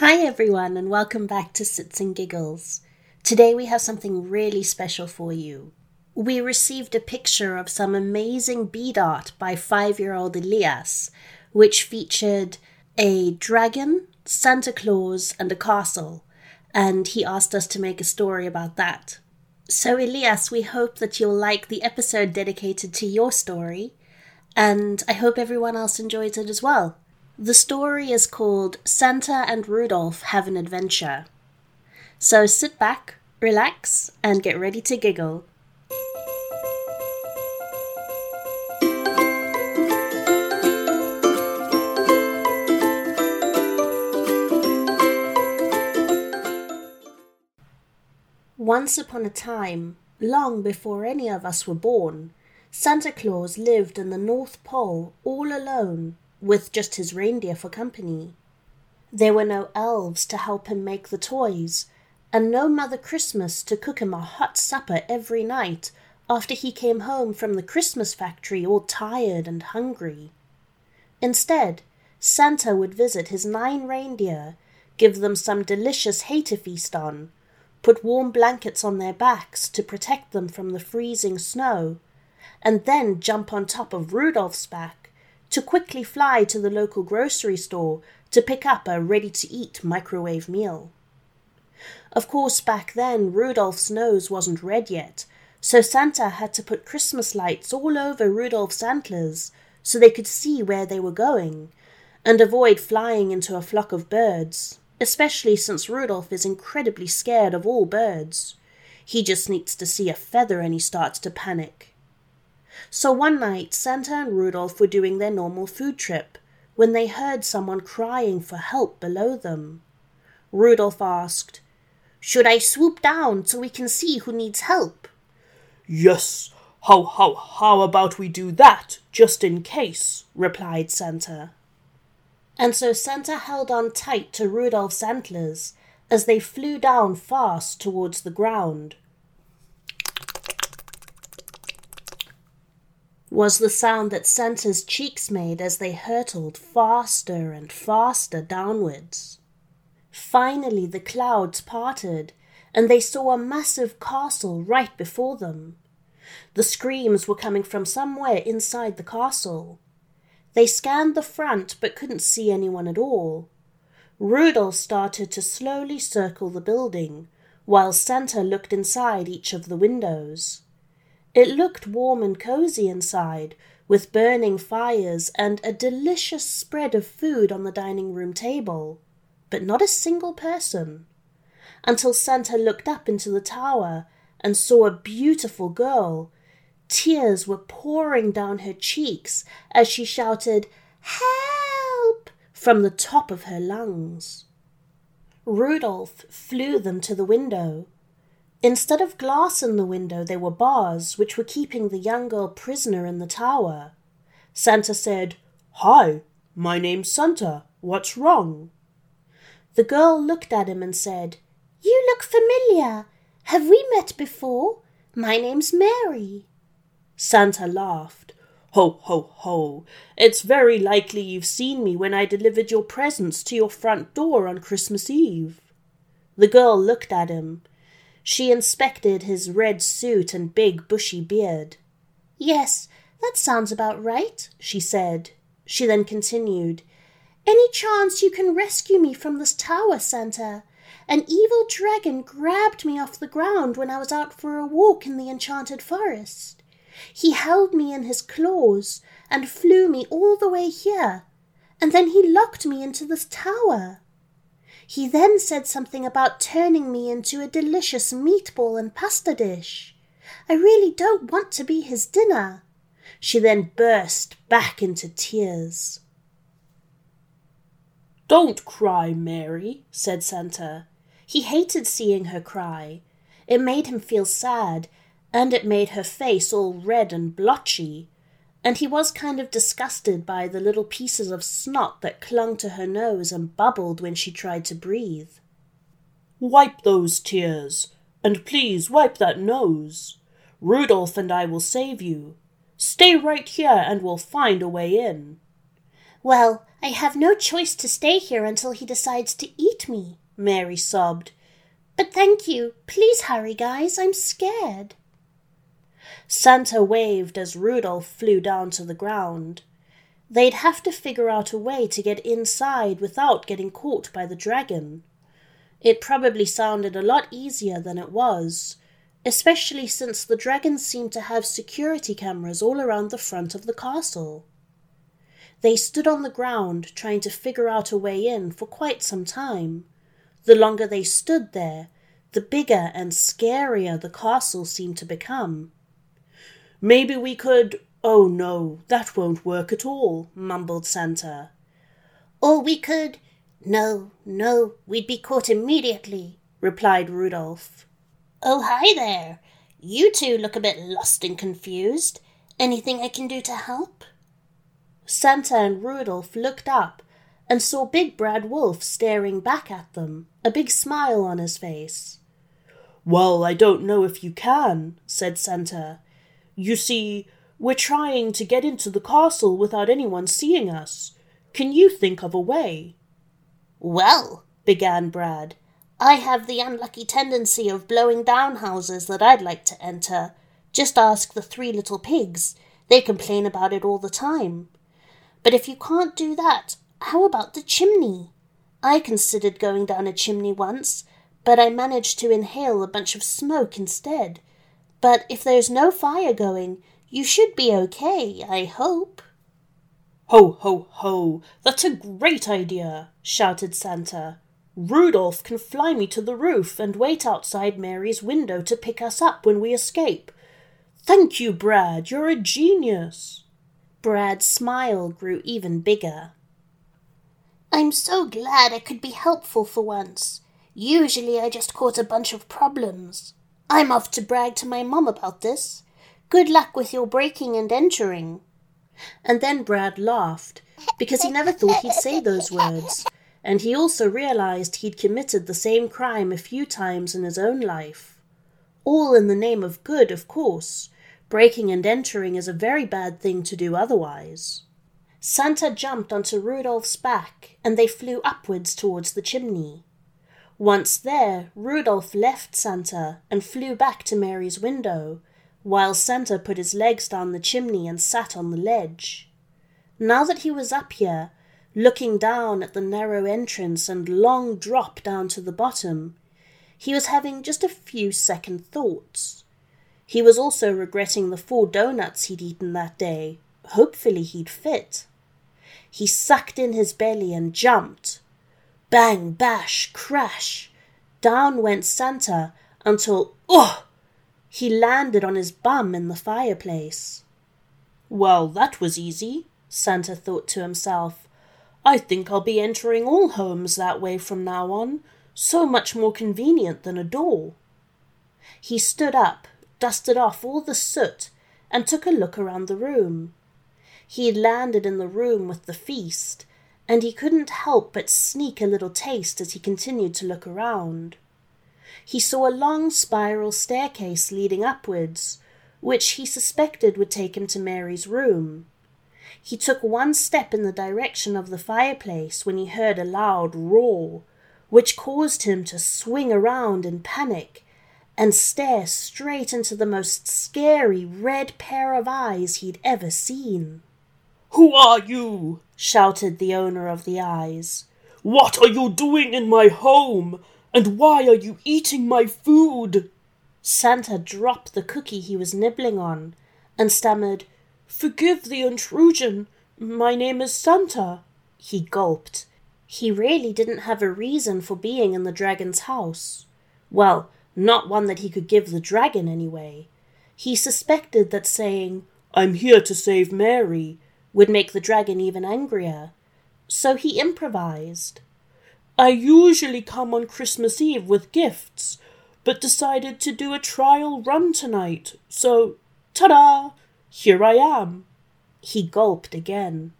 Hi, everyone, and welcome back to Sits and Giggles. Today we have something really special for you. We received a picture of some amazing bead art by five year old Elias, which featured a dragon, Santa Claus, and a castle, and he asked us to make a story about that. So, Elias, we hope that you'll like the episode dedicated to your story, and I hope everyone else enjoys it as well. The story is called Santa and Rudolph Have an Adventure. So sit back, relax, and get ready to giggle. Once upon a time, long before any of us were born, Santa Claus lived in the North Pole all alone with just his reindeer for company. There were no elves to help him make the toys, and no Mother Christmas to cook him a hot supper every night after he came home from the Christmas factory all tired and hungry. Instead, Santa would visit his nine reindeer, give them some delicious hay to feast on, put warm blankets on their backs to protect them from the freezing snow, and then jump on top of Rudolph's back to quickly fly to the local grocery store to pick up a ready to eat microwave meal. Of course, back then, Rudolph's nose wasn't red yet, so Santa had to put Christmas lights all over Rudolph's antlers so they could see where they were going, and avoid flying into a flock of birds, especially since Rudolph is incredibly scared of all birds. He just needs to see a feather and he starts to panic. So one night, Santa and Rudolph were doing their normal food trip when they heard someone crying for help below them. Rudolph asked, Should I swoop down so we can see who needs help? Yes, how, how, how about we do that, just in case, replied Santa. And so Santa held on tight to Rudolph's antlers as they flew down fast towards the ground. Was the sound that Santa's cheeks made as they hurtled faster and faster downwards. Finally, the clouds parted, and they saw a massive castle right before them. The screams were coming from somewhere inside the castle. They scanned the front but couldn't see anyone at all. Rudolph started to slowly circle the building, while Santa looked inside each of the windows. It looked warm and cozy inside, with burning fires and a delicious spread of food on the dining room table, but not a single person. Until Santa looked up into the tower and saw a beautiful girl. Tears were pouring down her cheeks as she shouted, Help! from the top of her lungs. Rudolph flew them to the window Instead of glass in the window, there were bars which were keeping the young girl prisoner in the tower. Santa said, Hi, my name's Santa. What's wrong? The girl looked at him and said, You look familiar. Have we met before? My name's Mary. Santa laughed. Ho, ho, ho. It's very likely you've seen me when I delivered your presents to your front door on Christmas Eve. The girl looked at him. She inspected his red suit and big bushy beard. Yes, that sounds about right, she said. She then continued, Any chance you can rescue me from this tower, Santa? An evil dragon grabbed me off the ground when I was out for a walk in the enchanted forest. He held me in his claws and flew me all the way here, and then he locked me into this tower. He then said something about turning me into a delicious meatball and pasta dish. I really don't want to be his dinner. She then burst back into tears. Don't cry, Mary, said Santa. He hated seeing her cry. It made him feel sad, and it made her face all red and blotchy, and he was kind of disgusted by the little pieces of snot that clung to her nose and bubbled when she tried to breathe. Wipe those tears, and please wipe that nose. Rudolph and I will save you. Stay right here, and we'll find a way in. Well, I have no choice to stay here until he decides to eat eat me, Mary sobbed. But thank you. Please hurry, guys. I'm scared. Santa waved as Rudolph flew down to the ground. They'd have to figure out a way to get inside without getting caught by the dragon. It probably sounded a lot easier than it was, especially since the dragon seemed to have security cameras all around the front of the castle. They stood on the ground trying to figure out a way in for quite some time. The longer they stood there, the bigger and scarier the castle seemed to become. Maybe we could. Oh no, that won't work at all, mumbled Santa. Or we could. No, no, we'd be caught immediately, replied Rudolph. Oh, hi there. You two look a bit lost and confused. Anything I can do to help? Santa and Rudolph looked up and saw Big Brad Wolf staring back at them, a big smile on his face. Well, I don't know if you can, said Santa. You see, we're trying to get into the castle without anyone seeing us. Can you think of a way? Well, began Brad, I have the unlucky tendency of blowing down houses that I'd like to enter. Just ask the three little pigs. They complain about it all the time. But if you can't do that, how about the chimney? I considered going down a chimney once, but I managed to inhale a bunch of smoke instead. But if there's no fire going, you should be okay, I hope. Ho, ho, ho! That's a great idea! shouted Santa. Rudolph can fly me to the roof and wait outside Mary's window to pick us up when we escape. Thank you, Brad. You're a genius. Brad's smile grew even bigger. I'm so glad I could be helpful for once. Usually I just cause a bunch of problems. I'm off to brag to my mom about this. Good luck with your breaking and entering. And then Brad laughed, because he never thought he'd say those words and he also realized he'd committed the same crime a few times in his own life. All in the name of good, of course. Breaking and entering is a very bad thing to do otherwise. Santa jumped onto Rudolph's back, and they flew upwards towards the chimney. Once there, Rudolph left Santa and flew back to Mary's window, while Santa put his legs down the chimney and sat on the ledge. Now that he was up here, looking down at the narrow entrance and long drop down to the bottom, he was having just a few second thoughts. He was also regretting the four doughnuts he'd eaten that day. Hopefully he'd fit. He sucked in his belly and jumped. Bang, bash, crash. Down went Santa until, oh! He landed on his bum in the fireplace. Well, that was easy, Santa thought to himself. I think I'll be entering all homes that way from now on. So much more convenient than a door. He stood up, dusted off all the soot, and took a look around the room. He had landed in the room with the feast, and he couldn't help but sneak a little taste as he continued to look around. He saw a long spiral staircase leading upwards, which he suspected would take him to Mary's room. He took one step in the direction of the fireplace when he heard a loud roar, which caused him to swing around in panic and stare straight into the most scary red pair of eyes he'd ever seen. Who are you? shouted the owner of the eyes. What are you doing in my home? And why are you eating my food? Santa dropped the cookie he was nibbling on and stammered, Forgive the intrusion. My name is Santa. He gulped. He really didn't have a reason for being in the dragon's house. Well, not one that he could give the dragon, anyway. He suspected that saying, I'm here to save Mary, would make the dragon even angrier. So he improvised. I usually come on Christmas Eve with gifts, but decided to do a trial run tonight, so ta da! Here I am. He gulped again.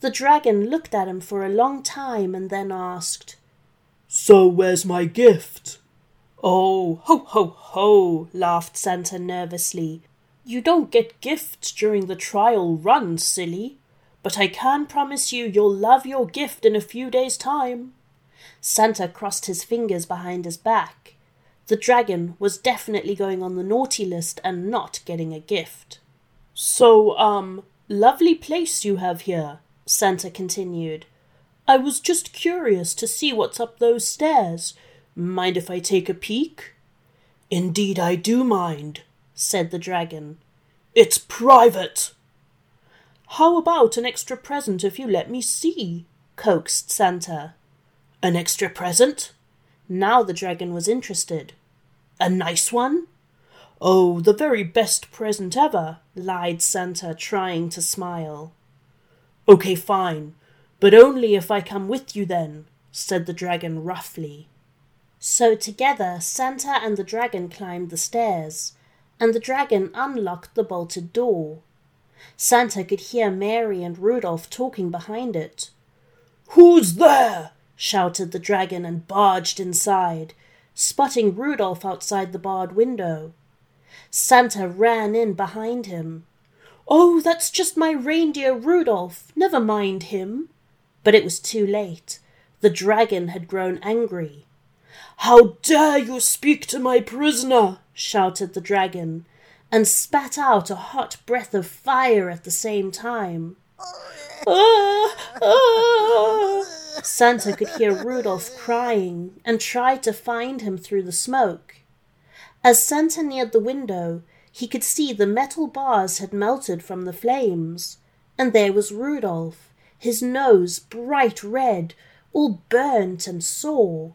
The dragon looked at him for a long time and then asked, So where's my gift? Oh, ho, ho, ho, laughed Santa nervously. You don't get gifts during the trial run, silly. But I can promise you you'll love your gift in a few days' time. Santa crossed his fingers behind his back. The dragon was definitely going on the naughty list and not getting a gift. So, um, lovely place you have here, Santa continued. I was just curious to see what's up those stairs. Mind if I take a peek? Indeed, I do mind, said the dragon. It's private. How about an extra present if you let me see? coaxed Santa. An extra present? Now the dragon was interested. A nice one? Oh, the very best present ever, lied Santa, trying to smile. Okay, fine, but only if I come with you then, said the dragon roughly. So together Santa and the dragon climbed the stairs, and the dragon unlocked the bolted door. Santa could hear Mary and Rudolph talking behind it. Who's there? shouted the dragon and barged inside, spotting Rudolph outside the barred window. Santa ran in behind him. Oh, that's just my reindeer Rudolph. Never mind him. But it was too late. The dragon had grown angry. How dare you speak to my prisoner? Shouted the dragon, and spat out a hot breath of fire at the same time. ah, ah. Santa could hear Rudolph crying and tried to find him through the smoke. As Santa neared the window, he could see the metal bars had melted from the flames, and there was Rudolph, his nose bright red, all burnt and sore.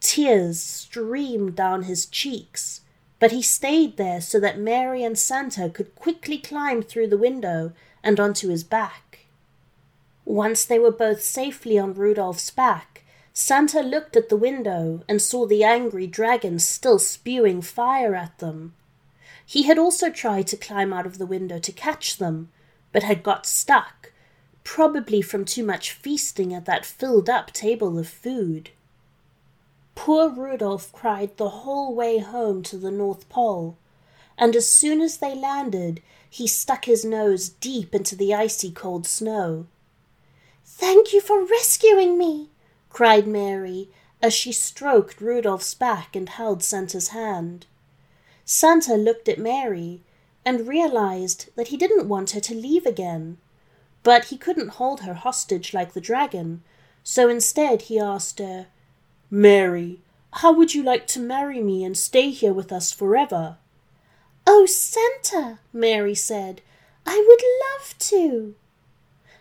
Tears streamed down his cheeks, but he stayed there so that Mary and Santa could quickly climb through the window and onto his back. Once they were both safely on Rudolph's back, Santa looked at the window and saw the angry dragon still spewing fire at them. He had also tried to climb out of the window to catch them, but had got stuck, probably from too much feasting at that filled up table of food. Poor Rudolph cried the whole way home to the North Pole, and as soon as they landed, he stuck his nose deep into the icy cold snow. Thank you for rescuing me, cried Mary as she stroked Rudolph's back and held Santa's hand. Santa looked at Mary and realized that he didn't want her to leave again. But he couldn't hold her hostage like the dragon, so instead he asked her, Mary, how would you like to marry me and stay here with us forever? Oh, Santa, Mary said, I would love to.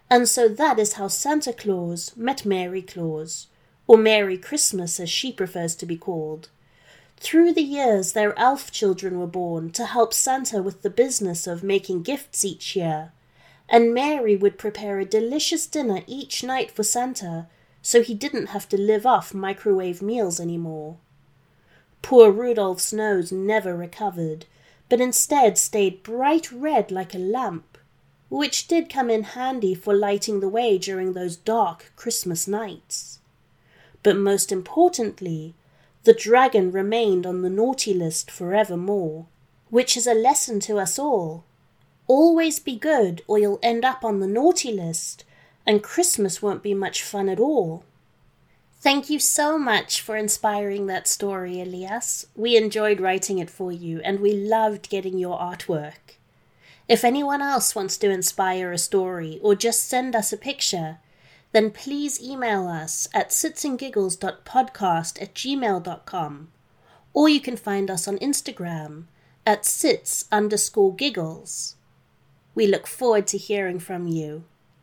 And so that is how Santa Claus met Mary Claus, or Merry Christmas as she prefers to be called. Through the years, their elf children were born to help Santa with the business of making gifts each year, and Mary would prepare a delicious dinner each night for Santa so he didn't have to live off microwave meals anymore. Poor Rudolph's nose never recovered, but instead stayed bright red like a lamp, which did come in handy for lighting the way during those dark Christmas nights. But most importantly, the dragon remained on the naughty list forevermore, which is a lesson to us all. Always be good, or you'll end up on the naughty list and Christmas won't be much fun at all. Thank you so much for inspiring that story, Elias. We enjoyed writing it for you and we loved getting your artwork. If anyone else wants to inspire a story or just send us a picture, then please email us at sitsandgiggles.podcast at gmail.com or you can find us on Instagram at sits underscore giggles. We look forward to hearing from you.